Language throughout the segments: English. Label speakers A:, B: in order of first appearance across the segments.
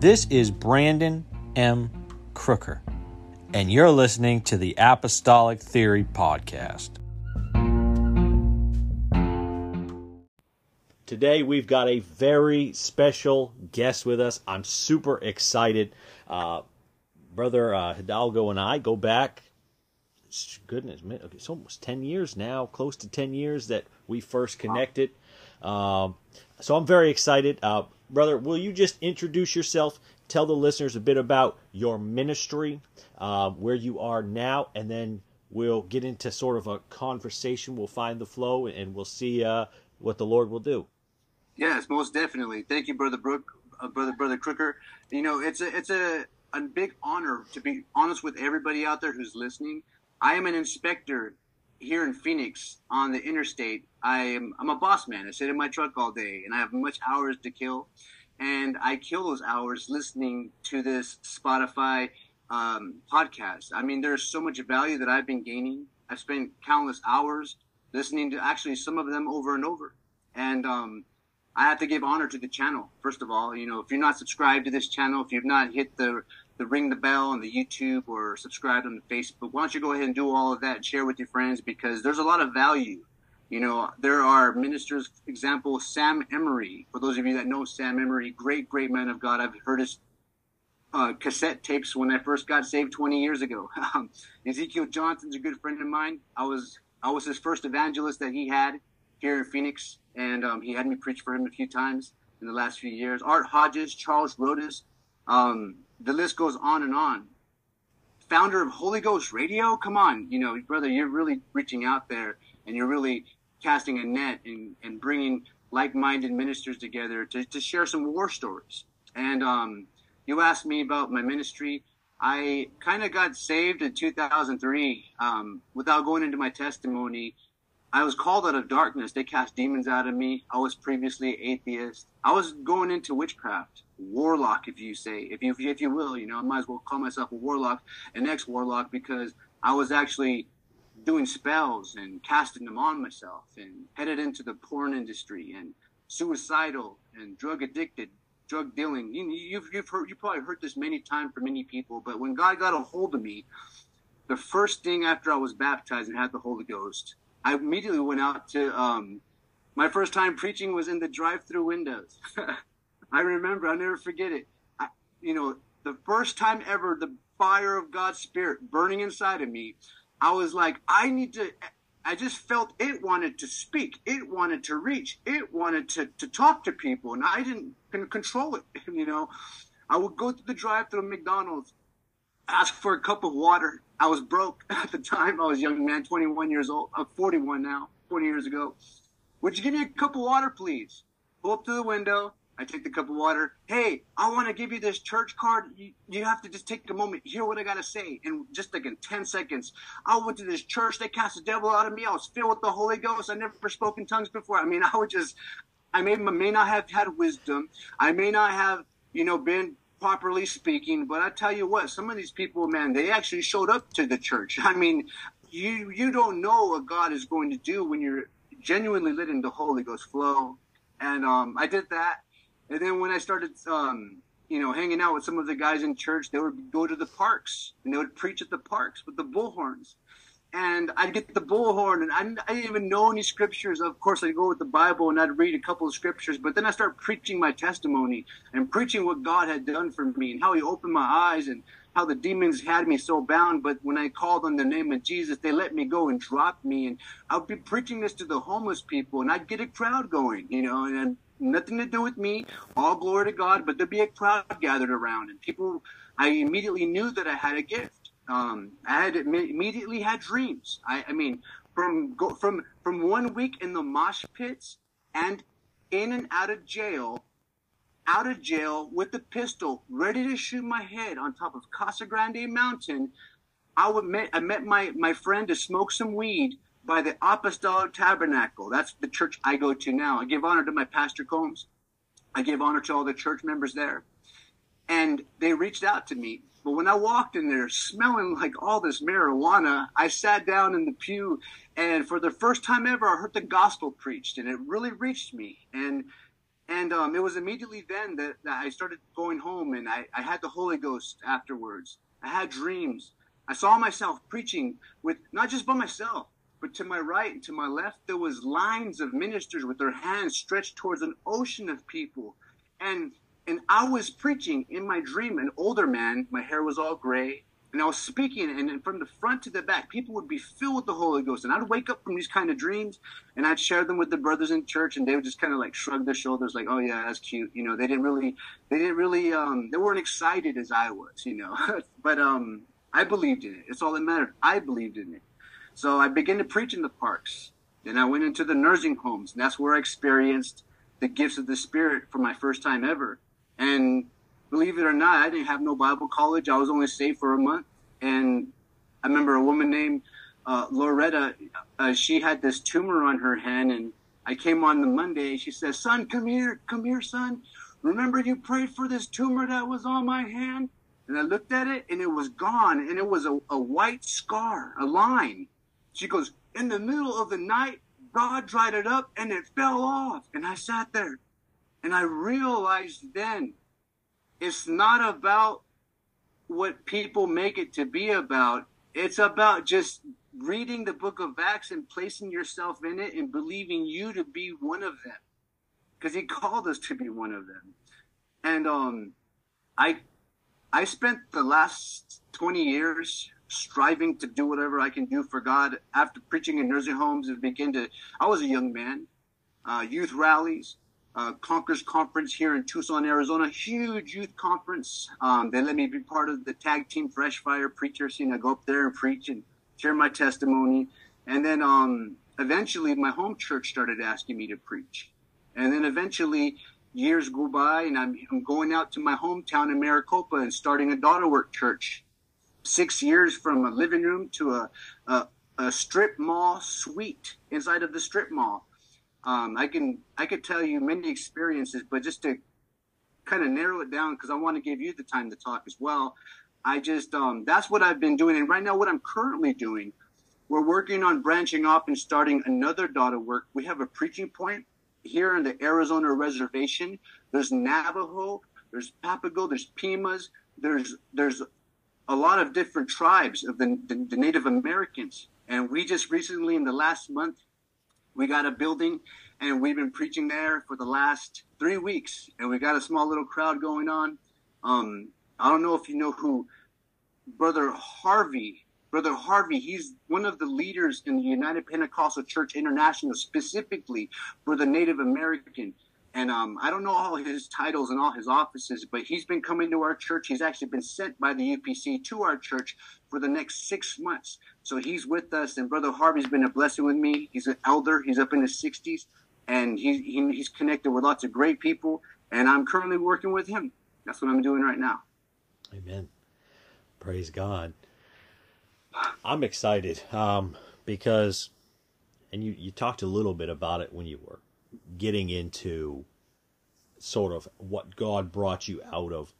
A: This is Brandon M. Crooker, and you're listening to the Apostolic Theory Podcast. Today, we've got a very special guest with us. I'm super excited. Uh, Brother uh, Hidalgo and I go back, goodness, it's almost 10 years now, close to 10 years that we first connected. Um, so I'm very excited. Uh, brother, will you just introduce yourself? Tell the listeners a bit about your ministry, uh, where you are now, and then we'll get into sort of a conversation. We'll find the flow, and we'll see uh, what the Lord will do.
B: Yes, most definitely. Thank you, brother Brooke, uh, brother brother Crooker. You know, it's a it's a a big honor to be honest with everybody out there who's listening. I am an inspector here in Phoenix on the interstate, I am I'm a boss man. I sit in my truck all day and I have much hours to kill. And I kill those hours listening to this Spotify um, podcast. I mean, there's so much value that I've been gaining. I've spent countless hours listening to actually some of them over and over. And um, I have to give honor to the channel. First of all, you know, if you're not subscribed to this channel, if you've not hit the the ring the bell on the YouTube or subscribe on the Facebook. Why don't you go ahead and do all of that and share with your friends because there's a lot of value. You know, there are ministers, example, Sam Emery. For those of you that know Sam Emery, great, great man of God. I've heard his uh, cassette tapes when I first got saved 20 years ago. Ezekiel Johnson's a good friend of mine. I was I was his first evangelist that he had here in Phoenix, and um, he had me preach for him a few times in the last few years. Art Hodges, Charles Rhodus, um, the list goes on and on. Founder of Holy Ghost Radio, come on, you know, brother, you're really reaching out there and you're really casting a net and, and bringing like-minded ministers together to, to share some war stories. And um, you asked me about my ministry. I kind of got saved in 2003 um, without going into my testimony. I was called out of darkness. They cast demons out of me. I was previously atheist. I was going into witchcraft warlock, if you say, if you if you will, you know, I might as well call myself a warlock, an ex warlock, because I was actually doing spells and casting them on myself, and headed into the porn industry and suicidal and drug addicted, drug dealing. You, you've you've heard you probably heard this many times from many people, but when God got a hold of me, the first thing after I was baptized and had the Holy Ghost, I immediately went out to. Um, my first time preaching was in the drive-through windows. I remember, I'll never forget it. I, you know, the first time ever, the fire of God's Spirit burning inside of me, I was like, I need to. I just felt it wanted to speak. It wanted to reach. It wanted to, to talk to people, and I didn't control it. You know, I would go to the drive-through McDonald's, ask for a cup of water. I was broke at the time. I was a young man, 21 years old. I'm 41 now, 20 years ago. Would you give me a cup of water, please? Pull up to the window, I take the cup of water. Hey, I want to give you this church card. You, you have to just take a moment, hear what I got to say. And just like in 10 seconds, I went to this church. They cast the devil out of me. I was filled with the Holy Ghost. I never spoke in tongues before. I mean, I would just, I may, may not have had wisdom. I may not have, you know, been properly speaking, but I tell you what, some of these people, man, they actually showed up to the church. I mean, you, you don't know what God is going to do when you're genuinely letting the Holy Ghost flow. And um, I did that and then when I started, um, you know, hanging out with some of the guys in church, they would go to the parks and they would preach at the parks with the bullhorns. And I'd get the bullhorn, and I didn't, I didn't even know any scriptures. Of course, I'd go with the Bible and I'd read a couple of scriptures, but then I start preaching my testimony and preaching what God had done for me and how He opened my eyes and how the demons had me so bound. But when I called on the name of Jesus, they let me go and dropped me. And I'd be preaching this to the homeless people, and I'd get a crowd going, you know, and nothing to do with me. All glory to God. But there'd be a crowd gathered around, and people. I immediately knew that I had a gift. Um, I had immediately had dreams. I, I mean, from from from one week in the mosh pits and in and out of jail, out of jail with a pistol, ready to shoot my head on top of Casa Grande Mountain. I would met I met my my friend to smoke some weed by the Apostolic Tabernacle. That's the church I go to now. I give honor to my pastor Combs. I give honor to all the church members there. And they reached out to me. But when I walked in there smelling like all this marijuana, I sat down in the pew and for the first time ever I heard the gospel preached and it really reached me. And and um, it was immediately then that, that I started going home, and I, I had the Holy Ghost afterwards. I had dreams. I saw myself preaching with not just by myself, but to my right and to my left, there was lines of ministers with their hands stretched towards an ocean of people. And and I was preaching in my dream, an older man, my hair was all gray, and I was speaking, and from the front to the back, people would be filled with the Holy Ghost. And I'd wake up from these kind of dreams, and I'd share them with the brothers in church, and they would just kind of like shrug their shoulders, like, "Oh yeah, that's cute." You know, they didn't really, they didn't really, um, they weren't excited as I was, you know. but um, I believed in it. It's all that mattered. I believed in it. So I began to preach in the parks. Then I went into the nursing homes, and that's where I experienced the gifts of the Spirit for my first time ever. And believe it or not, I didn't have no Bible college. I was only saved for a month. And I remember a woman named uh, Loretta, uh, she had this tumor on her hand. And I came on the Monday. She says, Son, come here. Come here, son. Remember you prayed for this tumor that was on my hand? And I looked at it and it was gone. And it was a, a white scar, a line. She goes, In the middle of the night, God dried it up and it fell off. And I sat there and I realized then it's not about what people make it to be about. It's about just reading the book of Acts and placing yourself in it and believing you to be one of them. Because he called us to be one of them. And um I I spent the last 20 years striving to do whatever I can do for God. After preaching in nursing homes, and begin to. I was a young man. Uh, youth rallies, uh, Conference here in Tucson, Arizona. Huge youth conference. Um, they let me be part of the tag team Fresh Fire preachers. You know, go up there and preach and share my testimony. And then um, eventually, my home church started asking me to preach. And then eventually, years go by, and I'm, I'm going out to my hometown in Maricopa and starting a daughter work church. Six years from a living room to a, a, a strip mall suite inside of the strip mall um, I can I could tell you many experiences, but just to kind of narrow it down because I want to give you the time to talk as well. I just um, that's what I've been doing, and right now what I'm currently doing, we're working on branching off and starting another daughter work. We have a preaching point here in the Arizona reservation. There's Navajo, there's Papago, there's Pimas, there's there's a lot of different tribes of the, the, the Native Americans, and we just recently in the last month we got a building and we've been preaching there for the last three weeks. And we got a small little crowd going on. Um, i don't know if you know who brother harvey brother harvey he's one of the leaders in the united pentecostal church international specifically for the native american and um, I don't know all his titles and all his offices, but he's been coming to our church. He's actually been sent by the UPC to our church for the next six months. So he's with us, and Brother Harvey's been a blessing with me. He's an elder. He's up in his 60s, and he, he, he's connected with lots of great people. And I'm currently working with him. That's what I'm doing right now.
A: Amen. Praise God. I'm excited um, because, and you, you talked a little bit about it when you were getting into sort of what God brought you out of.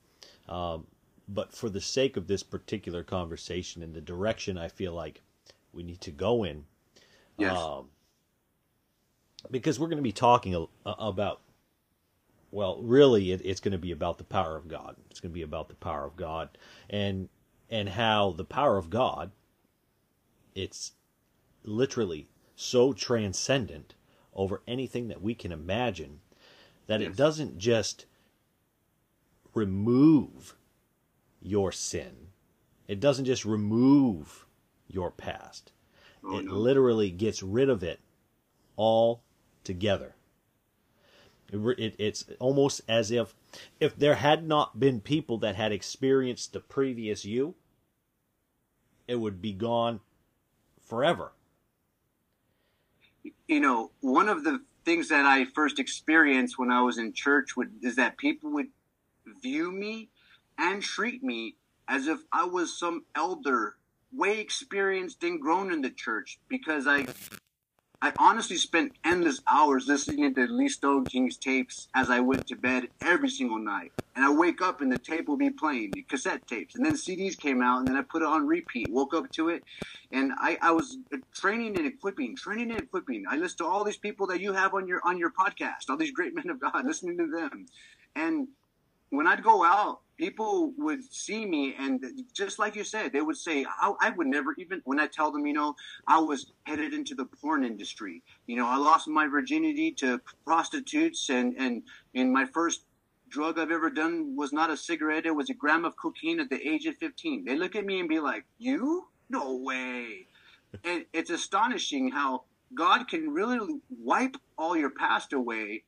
A: Um, but for the sake of this particular conversation and the direction I feel like we need to go in,
B: yes. um,
A: because we're going to be talking about, well, really, it, it's going to be about the power of God. It's going to be about the power of God and and how the power of God, it's literally so transcendent over anything that we can imagine that yes. it doesn't just remove your sin. It doesn't just remove your past. Oh, it no. literally gets rid of it all together. It, it, it's almost as if if there had not been people that had experienced the previous you, it would be gone forever
B: you know, one of the things that I first experienced when I was in church would, is that people would view me and treat me as if I was some elder, way experienced and grown in the church because I I honestly spent endless hours listening to Lee Stoneking's tapes as I went to bed every single night. And I wake up and the tape will be playing, the cassette tapes. And then CDs came out and then I put it on repeat, woke up to it. And I, I was training and equipping, training and equipping. I listen to all these people that you have on your on your podcast, all these great men of God, listening to them. And when I'd go out people would see me and just like you said they would say I, I, would never even when i tell them you know i was headed into the porn industry. You know i lost my virginity to prostitutes and and in my first drug i've ever done was not a cigarette it was a gram of cocaine at the age of 15 they look at me and be like you? No way. And it's astonishing how god can really wipe all your past away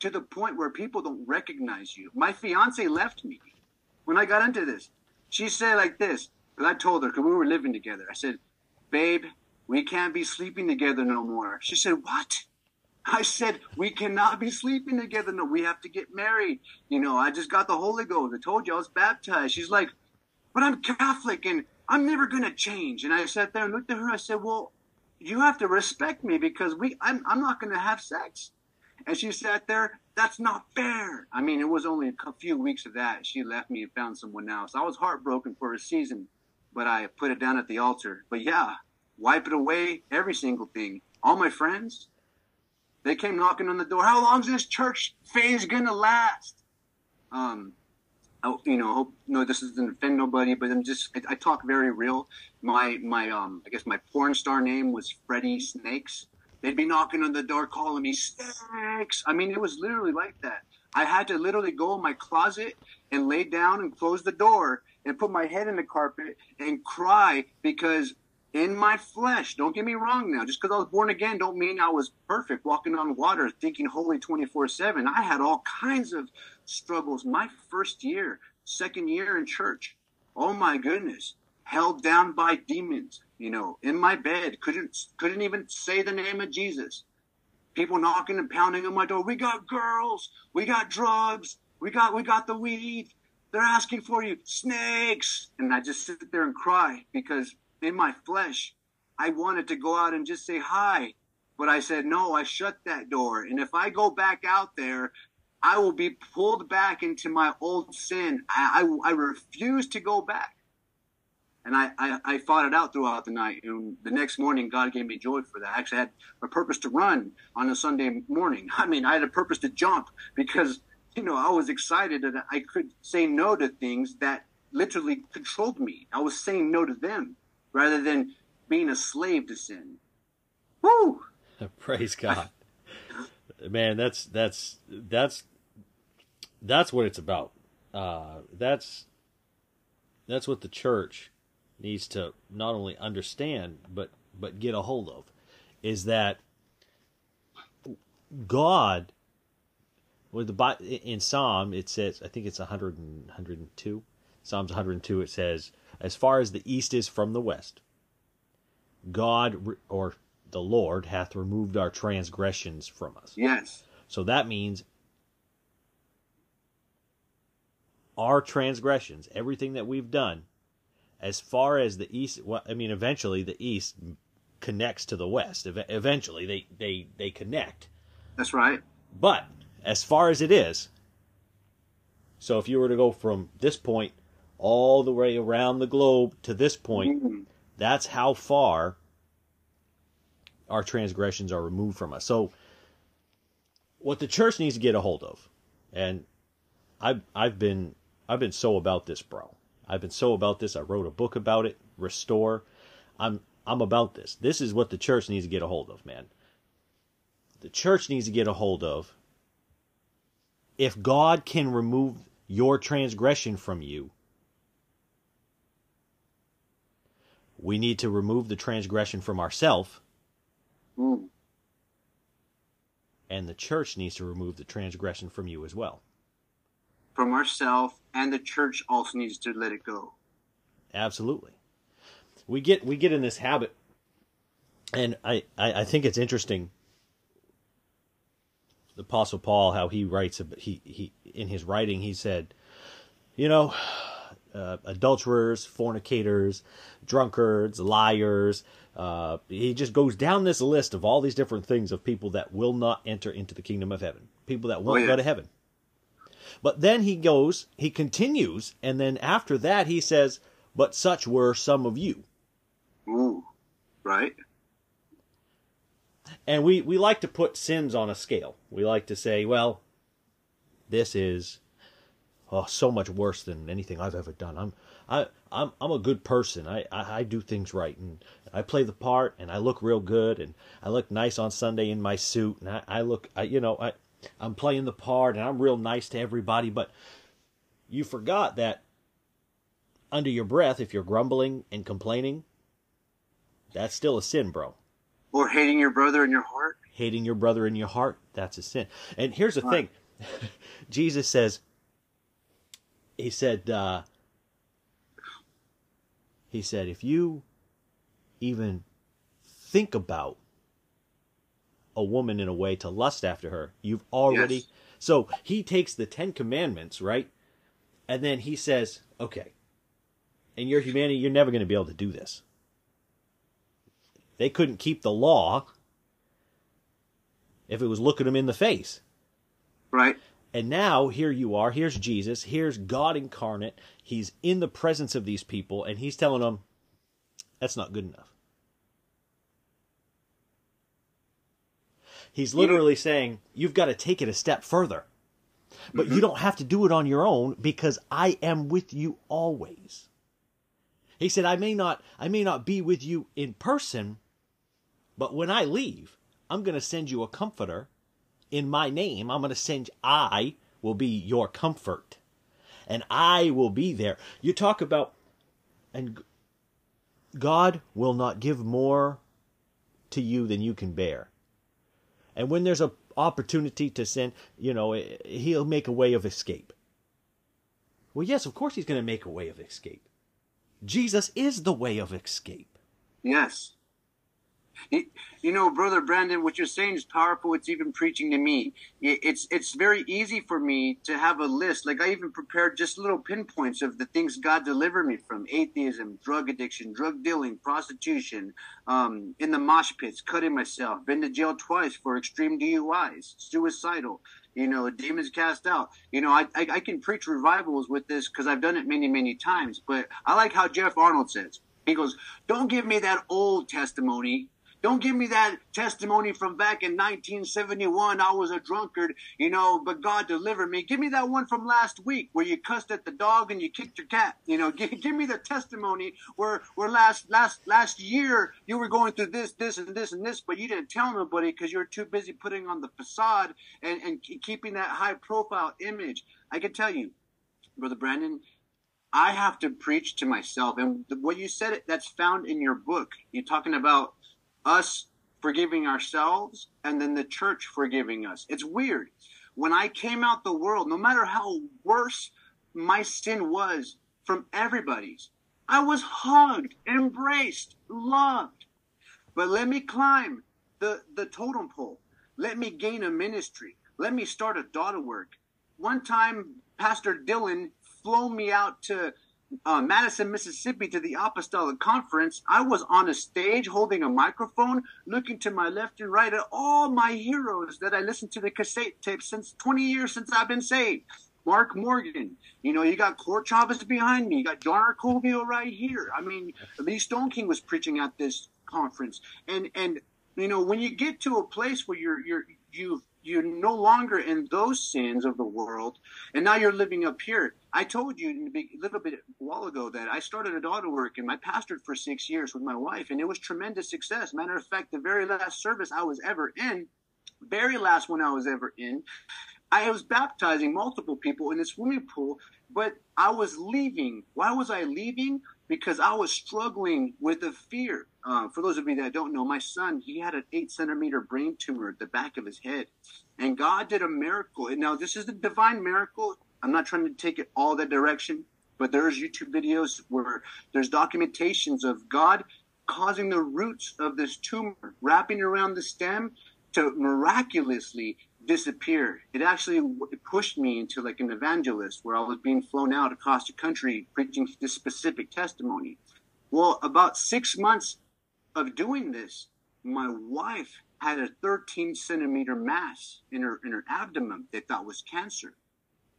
B: to the point where people don't recognize you. My fiance left me when I got into this. She said like this, and I told her because we were living together. I said, "Babe, we can't be sleeping together no more." She said, "What?" I said, "We cannot be sleeping together. No, we have to get married." You know, I just got the Holy Ghost. I told you I was baptized. She's like, "But I'm Catholic and I'm never gonna change." And I sat there and looked at her. I said, "Well, you have to respect me because we I'm I'm not gonna have sex." And she sat there, that's not fair. I mean, it was only a few weeks of that. She left me and found someone else. I was heartbroken for a season, but I put it down at the altar. But yeah, wipe it away, every single thing. All my friends, they came knocking on the door. How long's this church phase gonna last? Um, I, you know, hope no, this doesn't offend nobody, but I'm just I, I, talk very real. My my um, I guess my porn star name was Freddie Snakes. They'd be knocking on the door, calling me snakes. I mean, it was literally like that. I had to literally go in my closet and lay down and close the door and put my head in the carpet and cry because in my flesh, don't get me wrong now, just because I was born again don't mean I was perfect walking on water thinking holy 24 7. I had all kinds of struggles my first year, second year in church. Oh my goodness. Held down by demons, you know, in my bed, couldn't couldn't even say the name of Jesus. People knocking and pounding on my door. We got girls, we got drugs, we got we got the weed. They're asking for you, snakes. And I just sit there and cry because in my flesh, I wanted to go out and just say hi. But I said, no, I shut that door. And if I go back out there, I will be pulled back into my old sin. I, I, I refuse to go back and I, I, I, fought it out throughout the night. And the next morning, God gave me joy for that. I actually had a purpose to run on a Sunday morning. I mean, I had a purpose to jump because, you know, I was excited that I could say no to things that literally controlled me. I was saying no to them rather than being a slave to sin. Woo!
A: Praise God. Man, that's, that's, that's, that's what it's about. Uh, that's, that's what the church needs to not only understand but but get a hold of is that God with the in Psalm it says I think it's 100 and, 102 Psalms 102 it says as far as the east is from the west God or the Lord hath removed our transgressions from us.
B: Yes.
A: So that means our transgressions, everything that we've done, as far as the east well, i mean eventually the east connects to the west. Eventually they they they connect.
B: That's right.
A: But as far as it is so if you were to go from this point all the way around the globe to this point mm-hmm. that's how far our transgressions are removed from us. So what the church needs to get a hold of and i've i've been i've been so about this bro I've been so about this. I wrote a book about it, Restore. I'm I'm about this. This is what the church needs to get a hold of, man. The church needs to get a hold of if God can remove your transgression from you, we need to remove the transgression from ourselves. Mm. And the church needs to remove the transgression from you as well
B: from ourselves, and the church also needs to let it go.
A: Absolutely. We get we get in this habit, and I, I, I think it's interesting. The Apostle Paul, how he writes, he he in his writing, he said, you know, uh, adulterers, fornicators, drunkards, liars. Uh, he just goes down this list of all these different things of people that will not enter into the kingdom of heaven, people that won't
B: Oh, yeah.
A: go to heaven. But then he goes, he continues, and then after that he says, "But such were some of you."
B: Ooh, right?
A: And we, we like to put sins on a scale. We like to say, well, this is oh so much worse than anything I've ever done. I'm I I'm I'm a good person. I, I, I do things right and I play the part and I look real good and I look nice on Sunday in my suit and I, I look I you know I I'm playing the part and I'm real nice to everybody, but you forgot that under your breath if you're grumbling and complaining, that's still a sin, bro
B: Or hating your brother in your heart.
A: hating your brother in your heart, that's a sin. And here's the thing Jesus says, He said, uh, He said, if you even think about a woman in a way to lust after her, you've already.
B: Yes.
A: So he takes the Ten Commandments, right? And then he says, okay, in your humanity, you're never going to be able to do this. They couldn't keep the law if it was looking them in the face.
B: Right?
A: And now here you are. Here's Jesus. Here's God incarnate. He's in the presence of these people, and he's telling them that's not good enough. He's literally saying you've got to take it a step further, but you mm-hmm. don't have to do it on your own because I am with you always. He said, "I may not, I may not be with you in person, but when I leave, I'm going to send you a comforter." in my name, I'm going to send, I will be your comfort. And I will be there. You talk about, and God will not give more to you than you can bear. And when there's an opportunity to send, you know, eh, he'll make a way of escape. Well, yes, of course he's going to make a way of escape. Jesus is the way of escape.
B: Yes. You, know, brother Brandon, what you're saying is powerful. It's even preaching to me. It's it's very easy for me to have a list. Like I even prepared just little pinpoints of the things God delivered me from: atheism, drug addiction, drug dealing, prostitution, um, in the mosh pits, cutting myself, been to jail twice for extreme DUIs, suicidal. You know, demons cast out. You know, I I, I can preach revivals with this because I've done it many many times. But I like how Jeff Arnold says. He goes, "Don't give me that old testimony." Don't give me that testimony from back in 1971. I was a drunkard, you know, but God delivered me. Give me that one from last week where you cussed at the dog and you kicked your cat. You know, give, give me the testimony where where last last last year you were going through this this and this and this, but you didn't tell nobody because you were too busy putting on the facade and and keeping that high profile image. I can tell you, brother Brandon, I have to preach to myself. And what you said, that's found in your book. You're talking about us forgiving ourselves and then the church forgiving us. It's weird. When I came out the world, no matter how worse my sin was from everybody's, I was hugged, embraced, loved. But let me climb the, the totem pole. Let me gain a ministry. Let me start a daughter work. One time, Pastor Dylan flew me out to uh, Madison, Mississippi to the Apostolic Conference. I was on a stage holding a microphone, looking to my left and right at all my heroes that I listened to the cassette tape since 20 years since I've been saved. Mark Morgan, you know, you got Court Chavez behind me, you got John Arcovio right here. I mean, Lee Stoneking was preaching at this conference, and and you know, when you get to a place where you're you're you you're no longer in those sins of the world, and now you're living up here. I told you a little bit a while ago that I started a daughter work and I pastored for six years with my wife, and it was tremendous success. Matter of fact, the very last service I was ever in, very last one I was ever in, I was baptizing multiple people in this swimming pool, but I was leaving. Why was I leaving? Because I was struggling with a fear. Uh, for those of you that don't know, my son, he had an eight centimeter brain tumor at the back of his head. And God did a miracle. And now, this is the divine miracle. I'm not trying to take it all that direction, but there's YouTube videos where there's documentations of God causing the roots of this tumor, wrapping around the stem to miraculously disappear. It actually it pushed me into like an evangelist where I was being flown out across the country preaching this specific testimony. Well, about six months of doing this, my wife had a 13 centimeter mass in her in her abdomen they thought was cancer,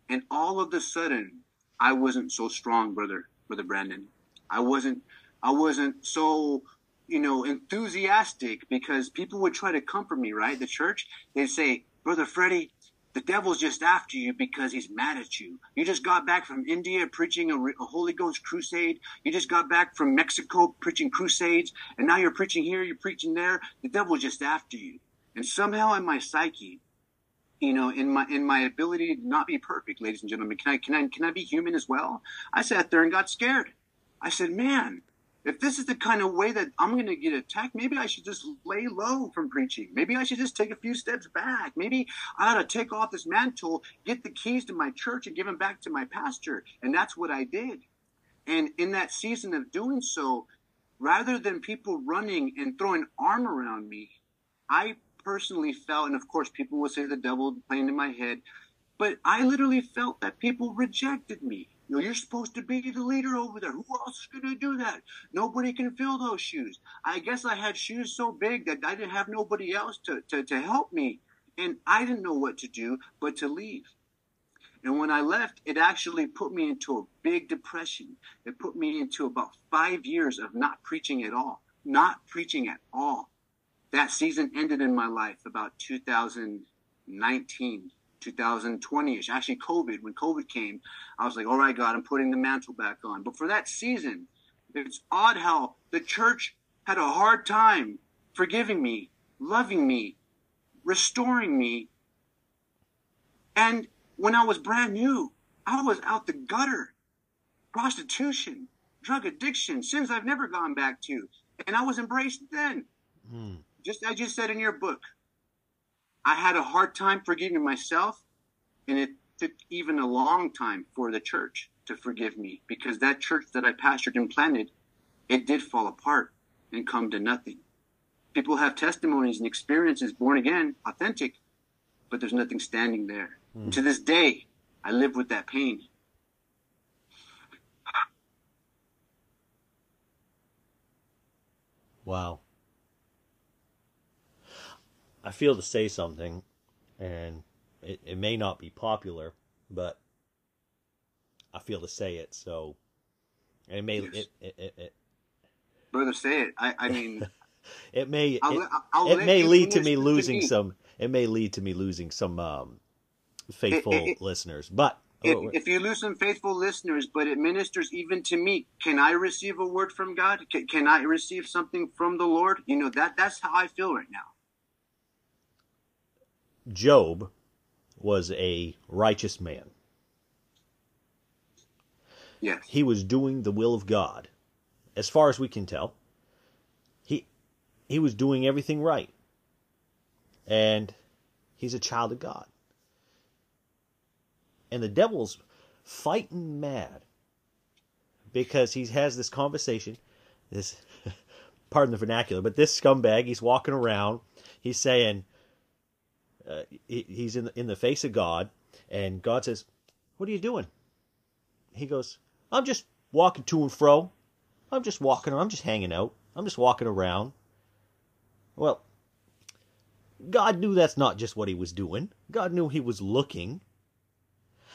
B: and all of a sudden, I wasn't so strong, brother, brother Brandon. I wasn't I wasn't so you know enthusiastic because people would try to comfort me, right? The church they'd say, brother Freddie, the devil's just after you because he's mad at you. You just got back from India preaching a, a, Holy Ghost crusade. You just got back from Mexico preaching crusades. And now you're preaching here, you're preaching there. The devil's just after you. And somehow in my psyche, you know, in my in my ability to not be perfect, ladies and gentlemen, can I can I can I be human as well? I sat there and got scared. I said, man, if this is the kind of way that I'm going to get attacked, maybe I should just lay low from preaching. Maybe I should just take a few steps back. Maybe I ought to take off this mantle, get the keys to my church, and give them back to my pastor. And that's what I did. And in that season of doing so, rather than people running and throwing arm around me, I personally felt, and of course, people will say the devil playing in my head, but I literally felt that people rejected me. You know, you're supposed to be the leader over there. Who else is going to do that? Nobody can fill those shoes. I guess I had shoes so big that I didn't have nobody else to, to, to help me. And I didn't know what to do but to leave. And when I left, it actually put me into a big depression. It put me into about five years of not preaching at all. Not preaching at all. That season ended in my life about 2019. 2020ish. Actually, COVID. When COVID came, I was like, "All right, God, I'm putting the mantle back on." But for that season, it's odd how the church had a hard time forgiving me, loving me, restoring me. And when I was brand new, I was out the gutter, prostitution, drug addiction, sins I've never gone back to, and I was embraced then. Mm. Just as you said in your book, I had a hard time forgiving myself, and it took even a long time for the church to forgive me because that church that I pastored and planted, it did fall apart and come to nothing. People have testimonies and experiences, born again, authentic, but there's nothing standing there. Mm. To this day, I live with that pain.
A: Wow. I feel to say something, and it, it may not be popular, but I feel to say it. So it may yes. it, it, it,
B: brother say it. I, I mean,
A: it may I'll, it, I'll it may lead to me losing to some. It may lead to me losing some um, faithful listeners, but.
B: If, oh, if, you lose some faithful listeners, but it ministers even to me, can I receive a word from God? Can, can I receive something from the Lord? You know that that's how I feel right now.
A: Job was a righteous man.
B: Yes.
A: He was doing the will of God. As far as we can tell, he he was doing everything right. And he's a child of God. And the devil's fighting mad because he has this conversation, this pardon the vernacular, but this scumbag, he's walking around, he's saying, uh, he, he's in the, in the face of God, and God says, "What are you doing?" He goes, "I'm just walking to and fro. I'm just walking. I'm just hanging out. I'm just walking around." Well, God knew that's not just what he was doing. God knew he was looking.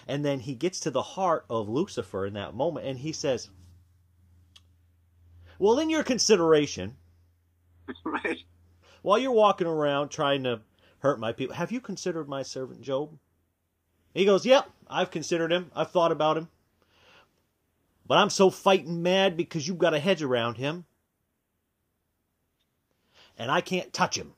A: And then he gets to the heart of Lucifer in that moment, and he says, "Well, in your consideration,
B: right."
A: While you're walking around trying to hurt my people. Have you considered my servant Job? He goes, Yep, I've considered him. I've thought about him. But I'm so fighting mad because you've got a hedge around him. And I can't touch him.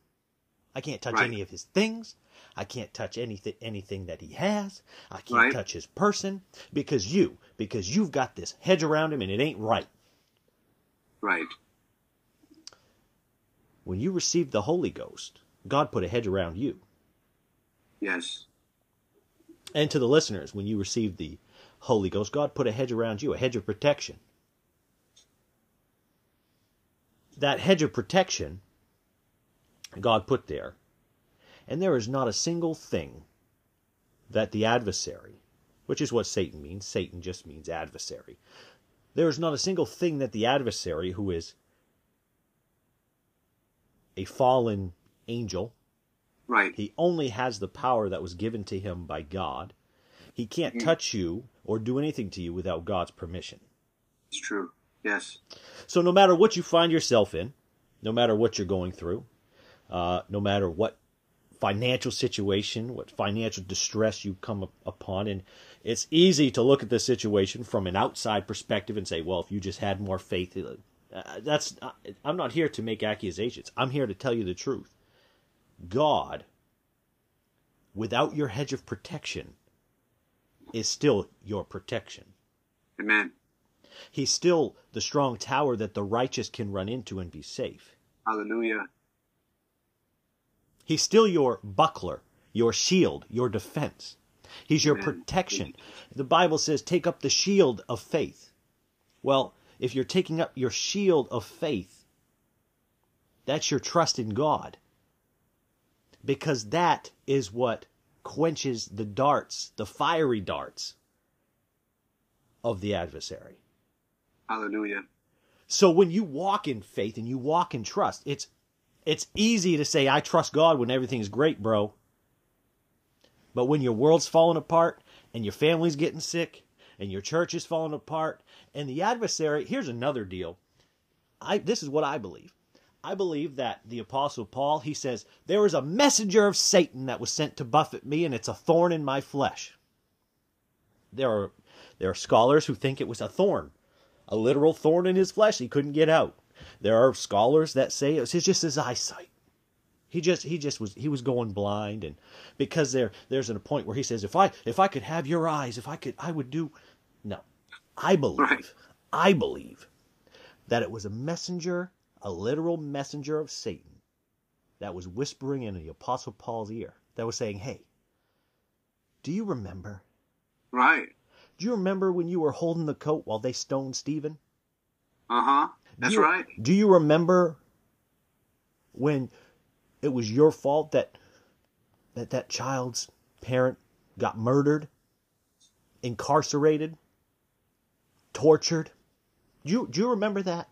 A: I can't touch right. any of his things. I can't touch anything anything that he has. I can't right. touch his person because you, because you've got this hedge around him and it ain't right.
B: Right.
A: When you receive the Holy Ghost, God put a hedge around you.
B: Yes.
A: And to the listeners, when you received the Holy Ghost, God put a hedge around you, a hedge of protection. That hedge of protection God put there And there is not a single thing that the adversary, which is what Satan means, Satan just means adversary. There is not a single thing that the adversary, who is a fallen angel,
B: Right.
A: he only has the power that was given to him by God. He can't touch you or do anything to you without God's permission.
B: It's true. Yes.
A: So no matter what you find yourself in, no matter what you're going through, uh, no matter what financial situation, what financial distress you come up upon, and it's easy to look at the situation from an outside perspective and say, well, if you just had more faith, uh, that's I'm not here to make accusations. I'm here to tell you the truth. God, without your hedge of protection, is still your protection.
B: Amen.
A: He's still the strong tower that the righteous can run into and be safe.
B: Hallelujah.
A: He's still your buckler, your shield, your defense. He's your
B: Amen.
A: protection. The Bible says, take up the shield of faith. Well, if you're taking up your shield of faith, that's your trust in God. Because that is what quenches the darts, the fiery darts of the adversary.
B: Hallelujah.
A: So when you walk in faith and you walk in trust, it's it's easy to say I trust God when everything's great, bro. But when your world's falling apart and your family's getting sick and your church is falling apart and the adversary, here's another deal. I this is what I believe. I believe that the apostle Paul, he says, there is a messenger of Satan that was sent to buffet me and it's a thorn in my flesh. There are there are scholars who think it was a thorn a literal thorn in his flesh he couldn't get out. There are scholars that say it was just his eyesight. He just he just was he was going blind and because there there's a point where he says if I if I could have your eyes if I could I would do no. I believe. I believe that it was a messenger, a literal messenger of Satan that was whispering in the apostle Paul's ear that was saying, "Hey, do you remember?
B: Right.
A: Do you remember when you were holding the coat while they stoned Stephen?"
B: Uh huh.
A: Do
B: That's
A: you-
B: right.
A: Do you remember when it was your fault that that that child's parent got murdered, incarcerated, tortured? Do you do you remember that?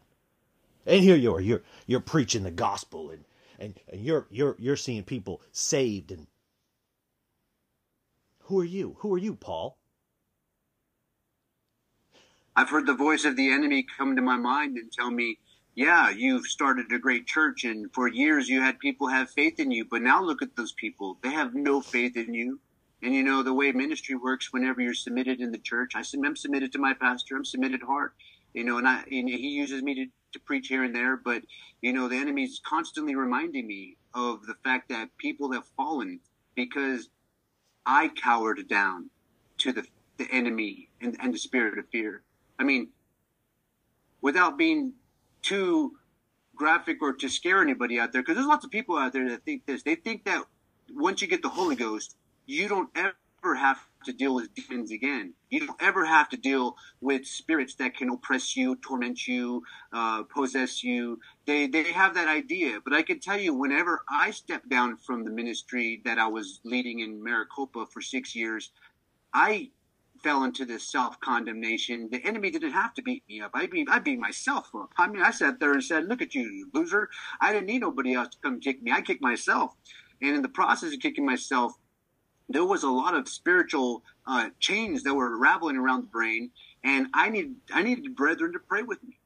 A: And here you are, you're you're preaching the gospel and and, and you're you're you're seeing people saved and who are you? Who are you, Paul?
B: I've heard the voice of the enemy come to my mind and tell me, yeah, you've started a great church and for years you had people have faith in you, but now look at those people. They have no faith in you. And you know, the way ministry works whenever you're submitted in the church, I, I'm submitted to my pastor. I'm submitted hard, you know, and I, and he uses me to, to preach here and there, but you know, the enemy's constantly reminding me of the fact that people have fallen because I cowered down to the, the enemy and, and the spirit of fear. I mean, without being too graphic or to scare anybody out there, because there's lots of people out there that think this. They think that once you get the Holy Ghost, you don't ever have to deal with demons again. You don't ever have to deal with spirits that can oppress you, torment you, uh, possess you. They they have that idea, but I can tell you, whenever I stepped down from the ministry that I was leading in Maricopa for six years, I fell into this self condemnation. The enemy didn't have to beat me up. I beat I beat myself up. I mean, I sat there and said, "Look at you, you loser! I didn't need nobody else to come kick me. I kicked myself." And in the process of kicking myself, there was a lot of spiritual uh, chains that were raveling around the brain, and I need I needed brethren to pray with me.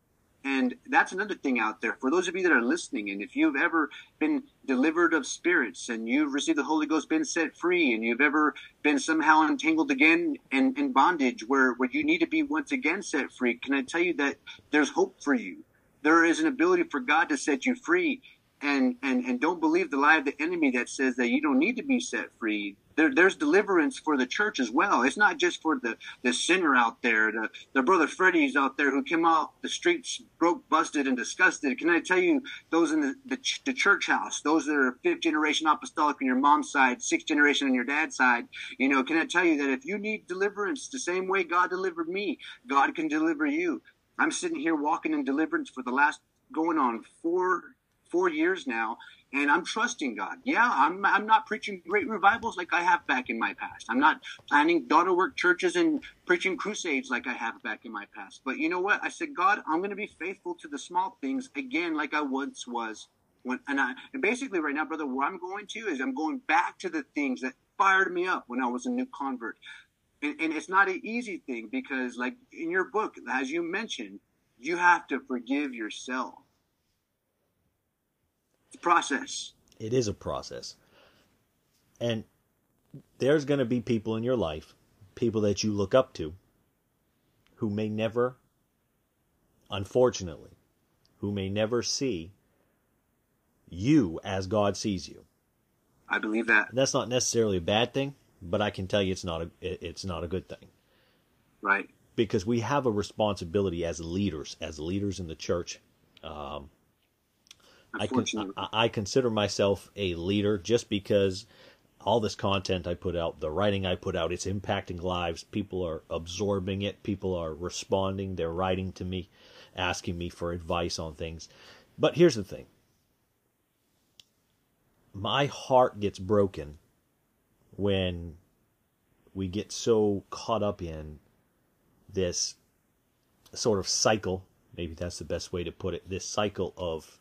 B: And that's another thing out there for those of you that are listening. And if you've ever been delivered of spirits and you've received the Holy Ghost, been set free, and you've ever been somehow entangled again in, in bondage where, where you need to be once again set free, can I tell you that there's hope for you? There is an ability for God to set you free. And, and, and don't believe the lie of the enemy that says that you don't need to be set free. There, there's deliverance for the church as well. It's not just for the, the sinner out there, the, the brother Freddy's out there who came out the streets broke, busted, and disgusted. Can I tell you, those in the, the, the church house, those that are fifth generation apostolic on your mom's side, sixth generation on your dad's side, you know, can I tell you that if you need deliverance the same way God delivered me, God can deliver you. I'm sitting here walking in deliverance for the last going on four four years now, and I'm trusting God. Yeah, I'm I'm not preaching great revivals like I have back in my past. I'm not planning daughter work churches and preaching crusades like I have back in my past. But you know what? I said, God, I'm going to be faithful to the small things again, like I once was. When and I and basically right now, brother, where I'm going to is I'm going back to the things that fired me up when I was a new convert. And, and it's not an easy thing because, like in your book, as you mentioned, you have to forgive yourself process.
A: It is a process. And there's going to be people in your life, people that you look up to, who may never, unfortunately, who may never see you as God sees you.
B: I believe that.
A: And that's not necessarily a bad thing, but I can tell you it's not a it's not a good thing.
B: Right.
A: Because we have a responsibility as leaders, as leaders in the church, um, I, con- I consider myself a leader just because all this content I put out, the writing I put out, it's impacting lives. People are absorbing it. People are responding. They're writing to me, asking me for advice on things. But here's the thing my heart gets broken when we get so caught up in this sort of cycle. Maybe that's the best way to put it. This cycle of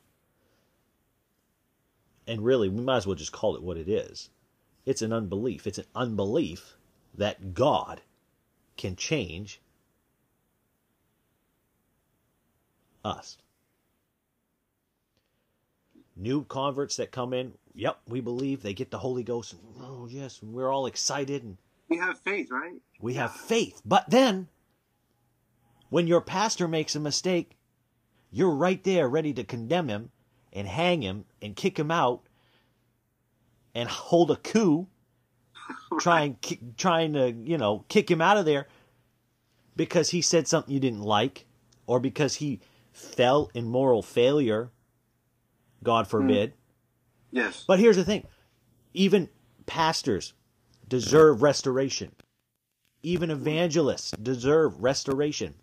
A: and really, we might as well just call it what it is. It's an unbelief. It's an unbelief that God can change us. New converts that come in, yep, we believe they get the Holy Ghost. Oh, yes, we're all excited. and
B: We have faith, right?
A: We have faith. But then, when your pastor makes a mistake, you're right there ready to condemn him and hang him and kick him out and hold a coup, right. trying trying to you know kick him out of there because he said something you didn't like or because he fell in moral failure. God hmm. forbid. Mm.
B: Yes.
A: But here's the thing: even pastors deserve restoration. Even evangelists deserve restoration.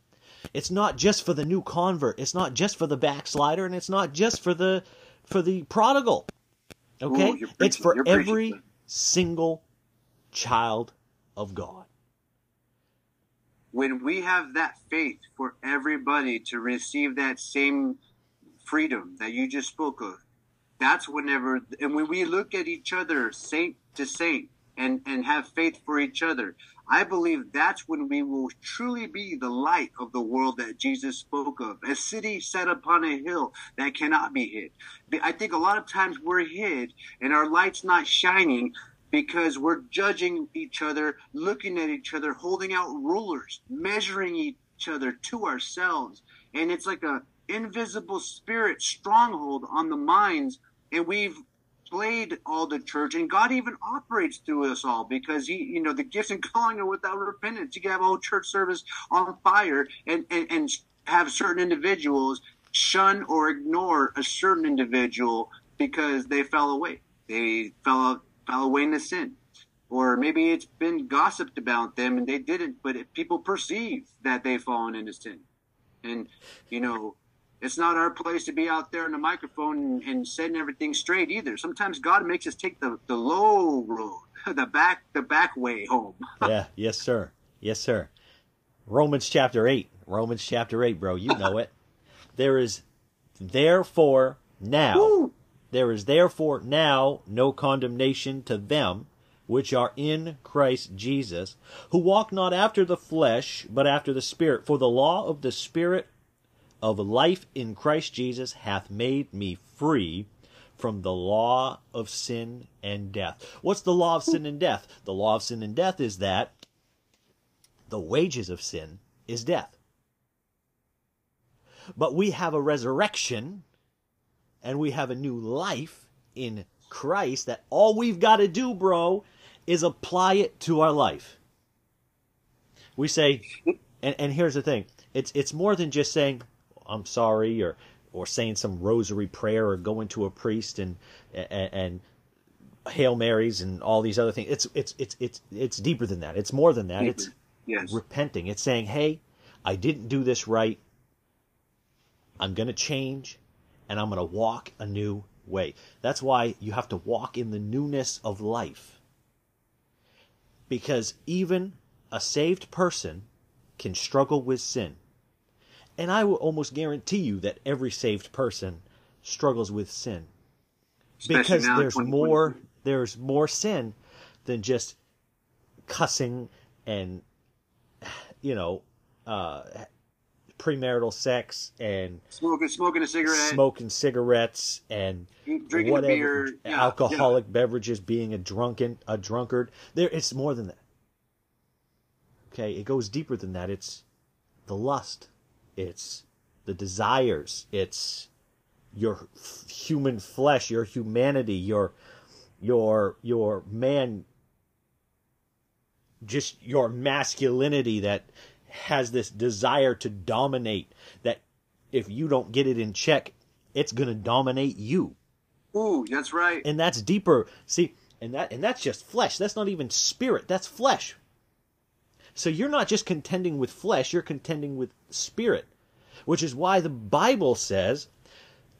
A: It's not just for the new convert. It's not just for the backslider, and it's not just for the for the prodigal. Okay? Ooh, it's for every single child of God.
B: When we have that faith for everybody to receive that same freedom that you just spoke of, that's whenever, and when we look at each other saint to saint and, and have faith for each other, I believe that's when we will truly be the light of the world that Jesus spoke of. A city set upon a hill that cannot be hid. I think a lot of times we're hid and our light's not shining because we're judging each other, looking at each other, holding out rulers, measuring each other to ourselves. And it's like a invisible spirit stronghold on the minds and we've displayed all the church, and God even operates through us all because He, you know, the gifts and calling are without repentance. You can have a whole church service on fire and, and, and have certain individuals shun or ignore a certain individual because they fell away. They fell fell away into sin. Or maybe it's been gossiped about them and they didn't, but people perceive that they've fallen into sin. And, you know, it's not our place to be out there in the microphone and, and setting everything straight either. Sometimes God makes us take the, the low road, the back the back way home.
A: yeah, yes, sir. Yes, sir. Romans chapter eight. Romans chapter eight, bro. You know it. There is therefore now Woo! there is therefore now no condemnation to them which are in Christ Jesus, who walk not after the flesh, but after the Spirit. For the law of the Spirit of life in Christ Jesus hath made me free from the law of sin and death. What's the law of sin and death? The law of sin and death is that the wages of sin is death. But we have a resurrection and we have a new life in Christ that all we've got to do, bro, is apply it to our life. We say, and, and here's the thing it's, it's more than just saying, I'm sorry or or saying some rosary prayer or going to a priest and and, and Hail Marys and all these other things. It's it's it's it's it's deeper than that. It's more than that. It's yes. repenting. It's saying, "Hey, I didn't do this right. I'm going to change and I'm going to walk a new way. That's why you have to walk in the newness of life. Because even a saved person can struggle with sin. And I will almost guarantee you that every saved person struggles with sin.
B: Especially
A: Because there's more there's more sin than just cussing and you know uh premarital sex and
B: Smoking, smoking a cigarette,
A: smoking cigarettes and
B: drinking
A: whatever
B: beer, yeah,
A: alcoholic beverages being a drunken a drunkard. There it's more than that. Okay it goes deeper than that. It's the lust it's the desires. It's your f- human flesh your humanity your your your man just your masculinity that has this desire to dominate that if you don't get it in check it's going to dominate you.
B: Ooh, that's right.
A: and that's deeper. See and that and that's just flesh. That's not even spirit. That's flesh so you're not just contending with flesh you're contending with spirit which is why the bible says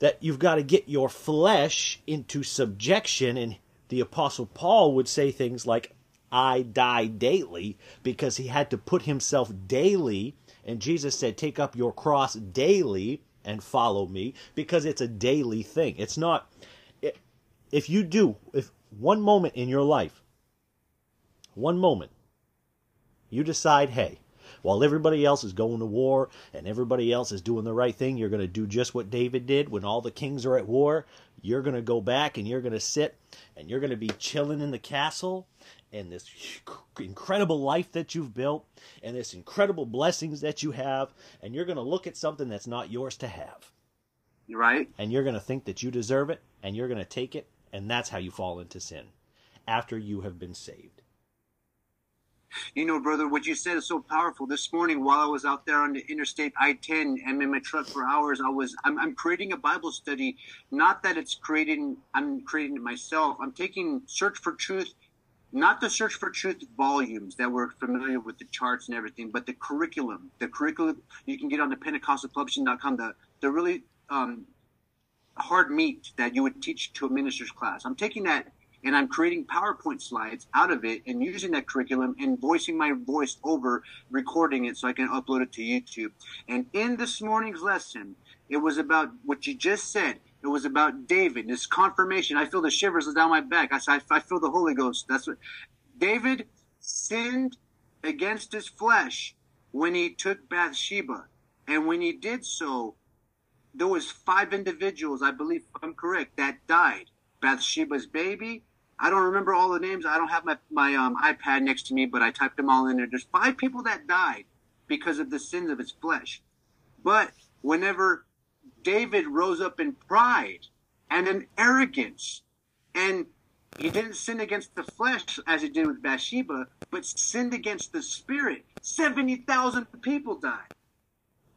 A: that you've got to get your flesh into subjection and the apostle paul would say things like i die daily because he had to put himself daily and jesus said take up your cross daily and follow me because it's a daily thing. It's not if you do if one moment in your life one moment you decide hey while everybody else is going to war and everybody else is doing the right thing you're going to do just what david did when all the kings are at war. You're going to go back and you're going to sit and you're going to be chilling in the castle and this incredible life that you've built and this incredible blessings that you have and you're going to look at something that's not yours to have.
B: You're right.
A: and you're going to think that you deserve it and you're going to take it and that's how you fall into sin after you have been saved
B: You know, brother, what you said is so powerful. This morning, while I was out there on the Interstate I-10, I'm in my truck for hours. I was, I'm, I'm creating a Bible study. Not that it's creating, I'm creating it myself. I'm taking Search for Truth, not the Search for Truth volumes that we're familiar with the charts and everything, but the curriculum. The curriculum you can get on the PentecostalPublishing.com. The the really um, hard meat that you would teach to a minister's class. I'm taking that and I'm creating PowerPoint slides out of it and using that curriculum and voicing my voice over, recording it so I can upload it to YouTube. And in this morning's lesson, it was about what you just said. It was about David, this confirmation. I feel the shivers down my back. I, I, feel the Holy Ghost. That's what David sinned against his flesh when he took Bathsheba. And when he did so, there was five individuals, I believe, if I'm correct, that died. Bathsheba's baby. I don't remember all the names. I don't have my my um, iPad next to me, but I typed them all in there. There's five people that died because of the sins of his flesh. But whenever David rose up in pride and in arrogance, and he didn't sin against the flesh as he did with Bathsheba, but sinned against the spirit. Seventy thousand people died.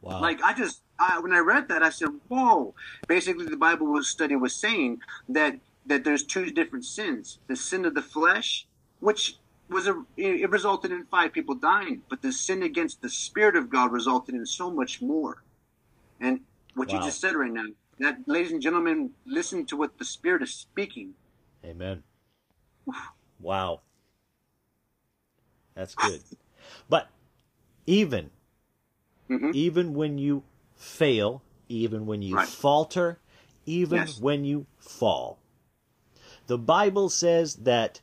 A: wow
B: Like I just I, when I read that, I said, "Whoa!" Basically, the Bible was study was saying that that there's two different sins: the sin of the flesh, which was a it resulted in five people dying, but the sin against the Spirit of God resulted in so much more. And what you just said right now, that ladies and gentlemen, listen to what the Spirit is speaking.
A: Amen. Wow. That's good. But even
B: Mhm.
A: even when you fail, even when you
B: Right.
A: falter, even
B: Yes.
A: when you fall. The Bible says that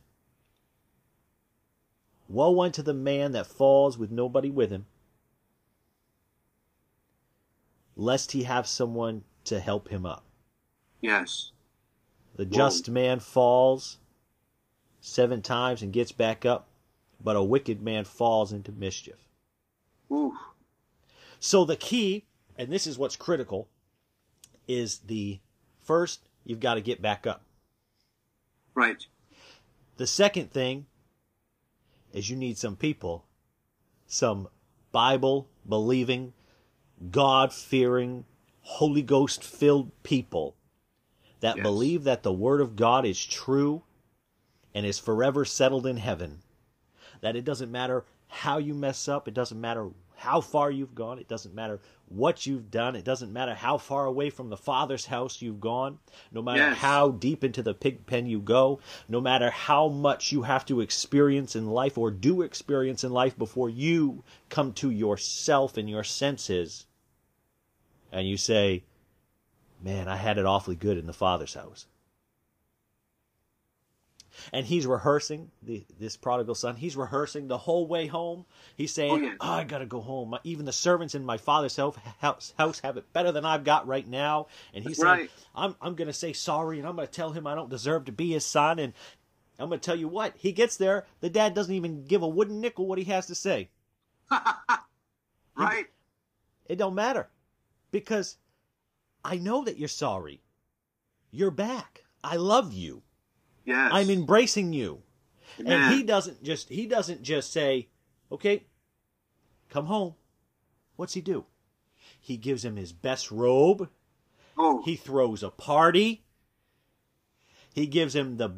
A: woe unto the man that falls with nobody with him, lest he have someone to help him up.
B: Yes,
A: The just man falls seven times and gets back up, but a wicked man falls into mischief.
B: Ooh,
A: So the key, and this is what's critical, is the first, you've got to get back up.
B: Right.
A: The second thing is you need some people, some Bible believing, God fearing, Holy Ghost filled people that
B: Yes.
A: believe that the Word of God is true and is forever settled in heaven. That it doesn't matter how you mess up, it doesn't matter how far you've gone. It doesn't matter what you've done. It doesn't matter how far away from the Father's house you've gone. No matter
B: Yes.
A: how deep into the pig pen you go. No matter how much you have to experience in life or do experience in life before you come to yourself and your senses. And you say, man, I had it awfully good in the Father's house and he's rehearsing the this prodigal son. He's rehearsing the whole way home. He's saying,
B: Oh, yeah.
A: "Oh, I gotta go home. Even the servants in my father's house, have it better than I've got right now." And he's
B: That's
A: saying,
B: right.
A: "I'm I'm gonna say sorry, and I'm gonna tell him I don't deserve to be his son." And I'm gonna tell you what. He gets there, the dad doesn't even give a wooden nickel what he has to say.
B: right?
A: It don't matter because I know that you're sorry. You're back. I love you.
B: Yes.
A: I'm embracing you.
B: Amen.
A: And he doesn't just he doesn't just say, "Okay, come home." What's he do? He gives him his best robe.
B: oh,
A: He throws a party. He gives him the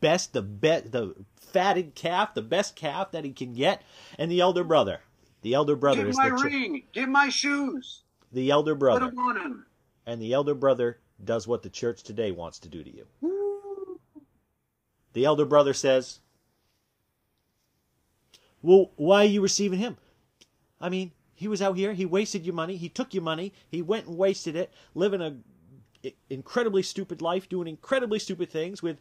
A: best, the bet, the fatted calf, the best calf that he can get, and the elder brother. The elder brother
B: get
A: is
B: my
A: the,
B: ring. Get my shoes.
A: the elder brother.
B: Put them on him.
A: and the elder brother does what the church today wants to do to you. The elder brother says, Well, why are you receiving him? I mean, he was out here, he wasted your money, he took your money, he went and wasted it, living a incredibly stupid life, doing incredibly stupid things with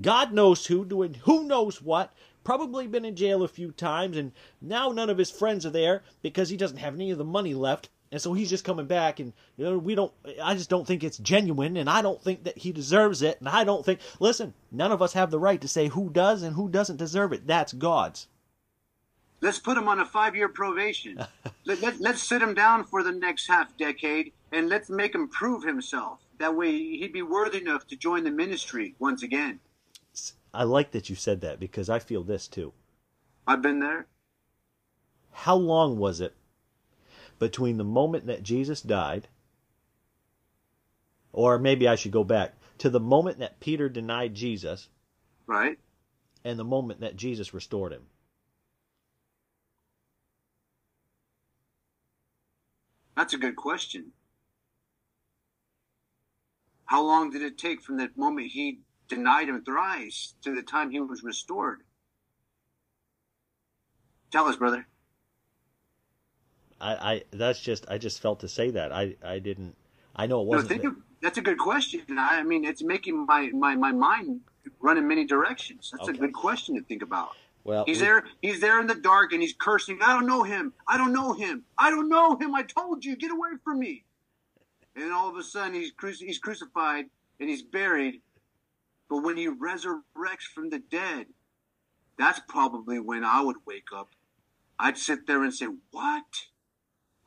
A: God knows who, doing who knows what, probably been in jail a few times, and now none of his friends are there because he doesn't have any of the money left. And so he's just coming back, and you know we don't. I just don't think it's genuine, and I don't think that he deserves it, and I don't think. Listen, none of us have the right to say who does and who doesn't deserve it. That's God's.
B: Let's put him on a five-year probation. let, let, let's sit him down for the next half decade, and let's make him prove himself. That way, he'd be worthy enough to join the ministry once again.
A: I like that you said that because I feel this too.
B: I've been there.
A: How long was it between the moment that Jesus died, or maybe I should go back to the moment that Peter denied Jesus
B: Right?
A: and the moment that Jesus restored him?
B: That's a good question. How long did it take from the moment he denied him thrice to the time he was restored? Tell us, brother.
A: I, I that's just I just felt to say that I I didn't I know it wasn't
B: think of, that's a good question. I mean, it's making my, my, my mind run in many directions. That's
A: Okay.
B: a good question to think about.
A: well
B: He's
A: we-
B: there. He's there in the dark, and he's cursing. I don't know him. I don't know him. I don't know him. I told you, get away from me. And all of a sudden, he's cruci- he's crucified and he's buried. But when he resurrects from the dead, that's probably when I would wake up. I'd sit there and say, "What?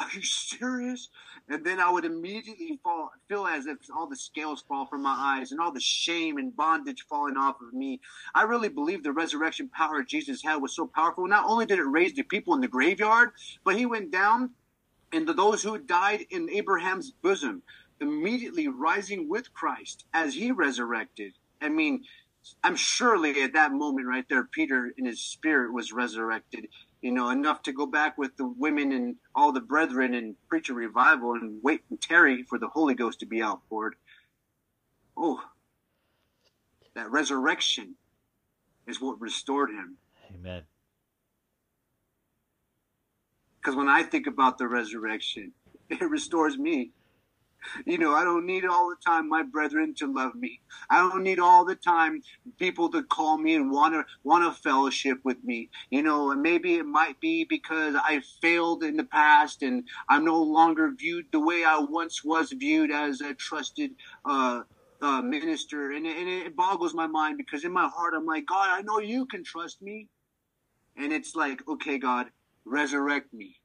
B: Are you serious?" And then I would immediately fall, feel as if all the scales fall from my eyes and all the shame and bondage falling off of me. I really believe the resurrection power Jesus had was so powerful. Not only did it raise the people in the graveyard, but he went down and those who died in Abraham's bosom, immediately rising with Christ as he resurrected. I mean, I'm surely at that moment right there, Peter in his spirit was resurrected, you know, enough to go back with the women and all the brethren and preach a revival and wait and tarry for the Holy Ghost to be outpoured. Oh, that resurrection is what restored him.
A: Amen.
B: Because when I think about the resurrection, it restores me. You know, I don't need all the time my brethren to love me. I don't need all the time people to call me and want to want to fellowship with me. You know, and maybe it might be because I failed in the past and I'm no longer viewed the way I once was viewed as a trusted uh, uh, minister, and and it boggles my mind because in my heart I'm like, God, I know you can trust me, and it's like, okay, God, resurrect me.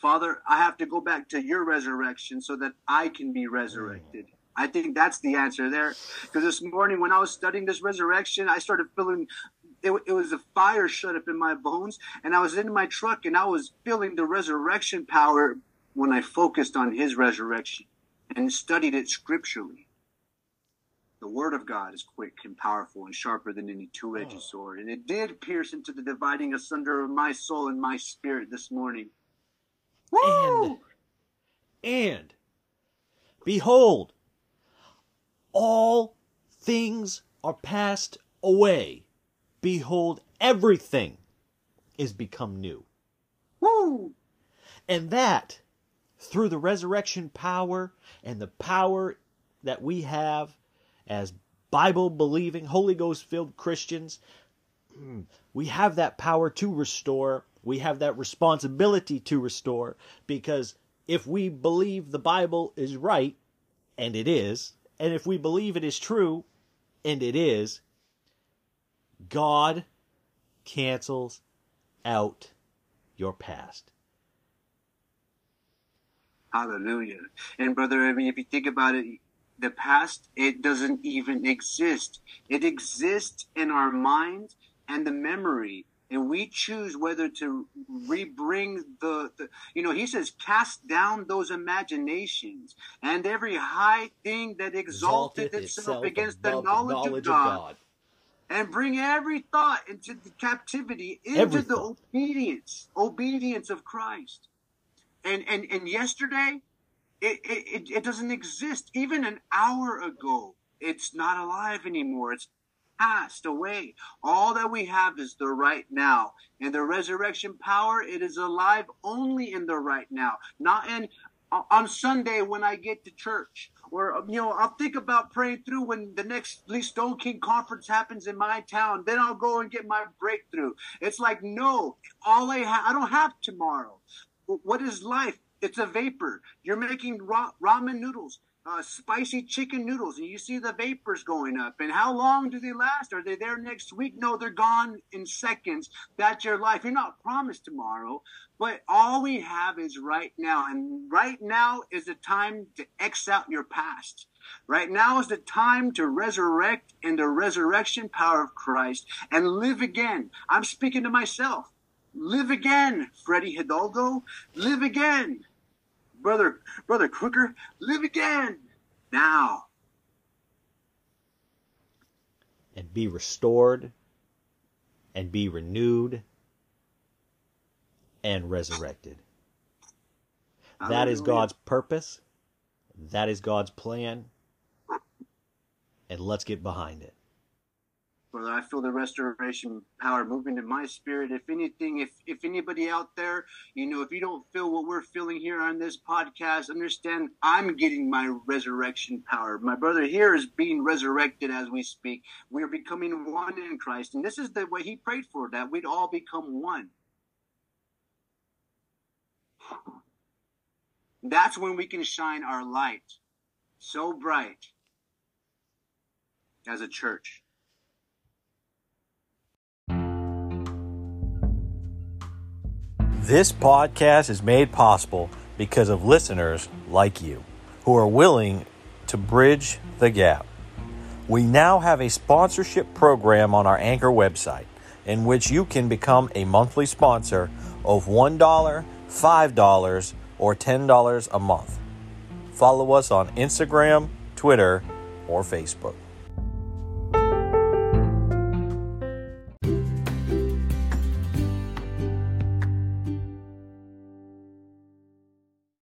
B: Father, I have to go back to your resurrection so that I can be resurrected. I think that's the answer there. Because this morning, when I was studying this resurrection, I started feeling it, it was a fire shut up in my bones, and I was in my truck and I was feeling the resurrection power when I focused on his resurrection and studied it scripturally. The word of God is quick and powerful and sharper than any two edged oh. sword. And it did pierce into the dividing asunder of my soul and my spirit this morning. Woo!
A: And, and behold, all things are passed away. Behold, everything is become new.
B: Woo!
A: And that, through the resurrection power and the power that we have as Bible believing, Holy Ghost filled Christians, mm, we have that power to restore. We have that responsibility to restore because if we believe the Bible is right, and it is, and if we believe it is true, and it is, God cancels out your past.
B: Hallelujah. And brother, I mean, if you think about it, the past, it doesn't even exist. It exists in our mind and the memory. And we choose whether to rebring the, the, you know, he says, cast down those imaginations and every high thing that exalted, itself, against the knowledge, knowledge of, God, of, God, and bring every thought into the captivity, into every the thought. obedience, obedience of Christ. And, and, and yesterday, it, it, it doesn't exist. Even an hour ago, it's not alive anymore. It's passed away. All that we have is the right now. And the resurrection power, it is alive only in the right now, not in uh, on Sunday when I get to church. Or, uh, you know, I'll think about praying through when the next Lee Stoneking conference happens in my town. Then I'll go and get my breakthrough. It's like, no, all I have, I don't have tomorrow. What is life? It's a vapor. You're making ramen noodles, uh, spicy chicken noodles, and you see the vapors going up. And how long do they last? Are they there next week? No, they're gone in seconds. That's your life. You're not promised tomorrow, but all we have is right now. And right now is the time to X out your past. Right now is the time to resurrect in the resurrection power of Christ and live again. I'm speaking to myself. Live again, Freddie Hidalgo. Live again. Brother, Brother Crooker, live again. Now.
A: And be restored and be renewed and resurrected. That is God's purpose. That is God's plan. And let's get behind it.
B: Brother, I feel the restoration power moving in my spirit. If anything, if if anybody out there, you know, if you don't feel what we're feeling here on this podcast, understand I'm getting my resurrection power. My brother here is being resurrected as we speak. We are becoming one in Christ. And this is the way he prayed for that we'd all become one. That's when we can shine our light so bright as a church.
A: This podcast is made possible because of listeners like you who are willing to bridge the gap. We now have a sponsorship program on our Anchor website in which you can become a monthly sponsor of $1, $5, or $10 a month. Follow us on Instagram, Twitter, or Facebook.